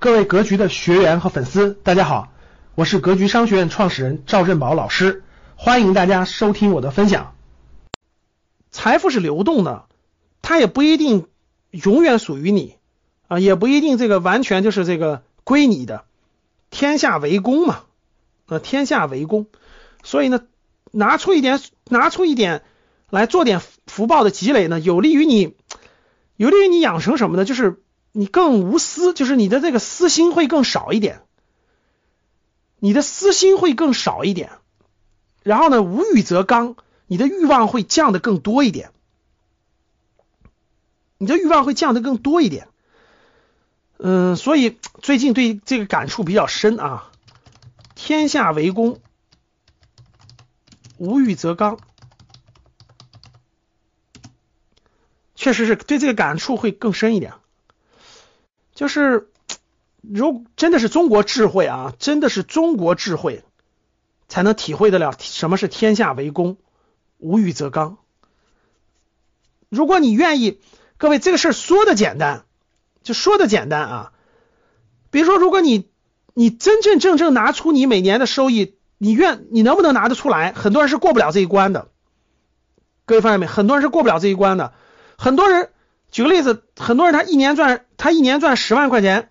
各位格局的学员和粉丝，大家好，我是格局商学院创始人赵振宝老师，欢迎大家收听我的分享。财富是流动的，它也不一定永远属于你啊，也不一定这个完全就是这个归你的。天下为公嘛，啊，天下为公，所以呢，拿出一点，拿出一点来做点福报的积累呢，有利于你，有利于你养成什么呢？就是。你更无私，就是你的这个私心会更少一点，你的私心会更少一点，然后呢，无欲则刚，你的欲望会降的更多一点，你的欲望会降的更多一点，嗯，所以最近对这个感触比较深啊，天下为公，无欲则刚，确实是对这个感触会更深一点。就是，如真的是中国智慧啊，真的是中国智慧，才能体会得了什么是天下为公，无欲则刚。如果你愿意，各位这个事儿说的简单，就说的简单啊。比如说，如果你你真真正正拿出你每年的收益，你愿你能不能拿得出来？很多人是过不了这一关的。各位发现没？很多人是过不了这一关的，很多人。举个例子，很多人他一年赚他一年赚十万块钱，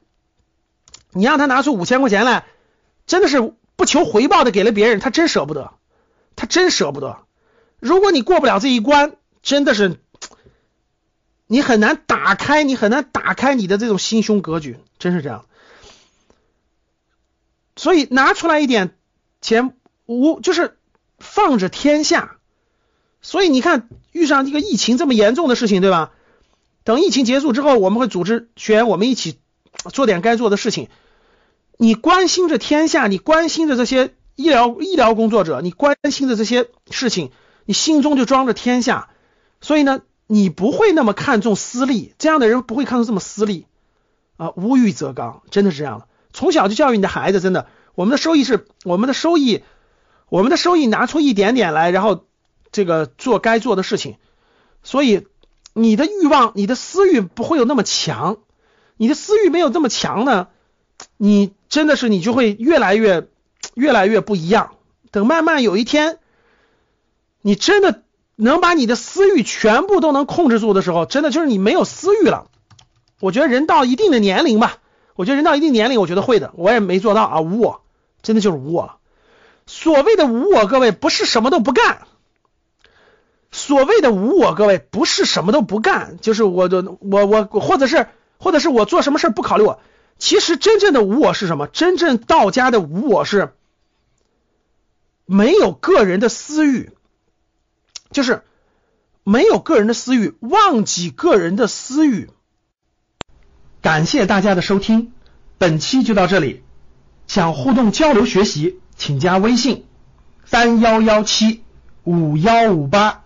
你让他拿出五千块钱来，真的是不求回报的给了别人，他真舍不得，他真舍不得。如果你过不了这一关，真的是你很难打开，你很难打开你的这种心胸格局，真是这样。所以拿出来一点钱，无就是放着天下。所以你看，遇上这个疫情这么严重的事情，对吧？等疫情结束之后，我们会组织学员，我们一起做点该做的事情。你关心着天下，你关心着这些医疗医疗工作者，你关心着这些事情，你心中就装着天下。所以呢，你不会那么看重私利，这样的人不会看重这么私利啊。无欲则刚，真的是这样的。从小就教育你的孩子，真的，我们的收益是我们的收益，我们的收益拿出一点点来，然后这个做该做的事情。所以。你的欲望，你的私欲不会有那么强，你的私欲没有这么强呢，你真的是你就会越来越越来越不一样。等慢慢有一天，你真的能把你的私欲全部都能控制住的时候，真的就是你没有私欲了。我觉得人到一定的年龄吧，我觉得人到一定年龄，我觉得会的，我也没做到啊，无我，真的就是无我了。所谓的无我，各位不是什么都不干。所谓的无我，各位不是什么都不干，就是我的我我或者是或者是我做什么事不考虑我。其实真正的无我是什么？真正道家的无我是没有个人的私欲，就是没有个人的私欲，忘记个人的私欲。感谢大家的收听，本期就到这里。想互动交流学习，请加微信三幺幺七五幺五八。